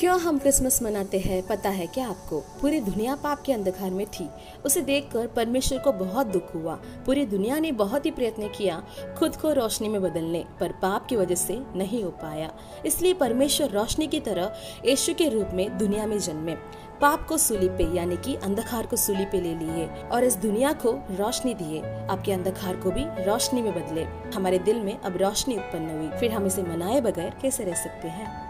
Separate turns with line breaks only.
क्यों हम क्रिसमस मनाते हैं, पता है क्या आपको? पूरी दुनिया पाप के अंधकार में थी। उसे देखकर परमेश्वर को बहुत दुख हुआ। पूरी दुनिया ने बहुत ही प्रयत्न किया खुद को रोशनी में बदलने, पर पाप की वजह से नहीं हो पाया। इसलिए परमेश्वर रोशनी की तरह यीशु के रूप में दुनिया में जन्मे। पाप को सूली पे यानी कि अंधकार को सूली पे ले लिए और इस दुनिया को रोशनी दिए। आपके अंधकार को भी रोशनी में बदले। हमारे दिल में अब रोशनी उत्पन्न हुई। फिर हम इसे मनाए बगैर कैसे रह सकते हैं?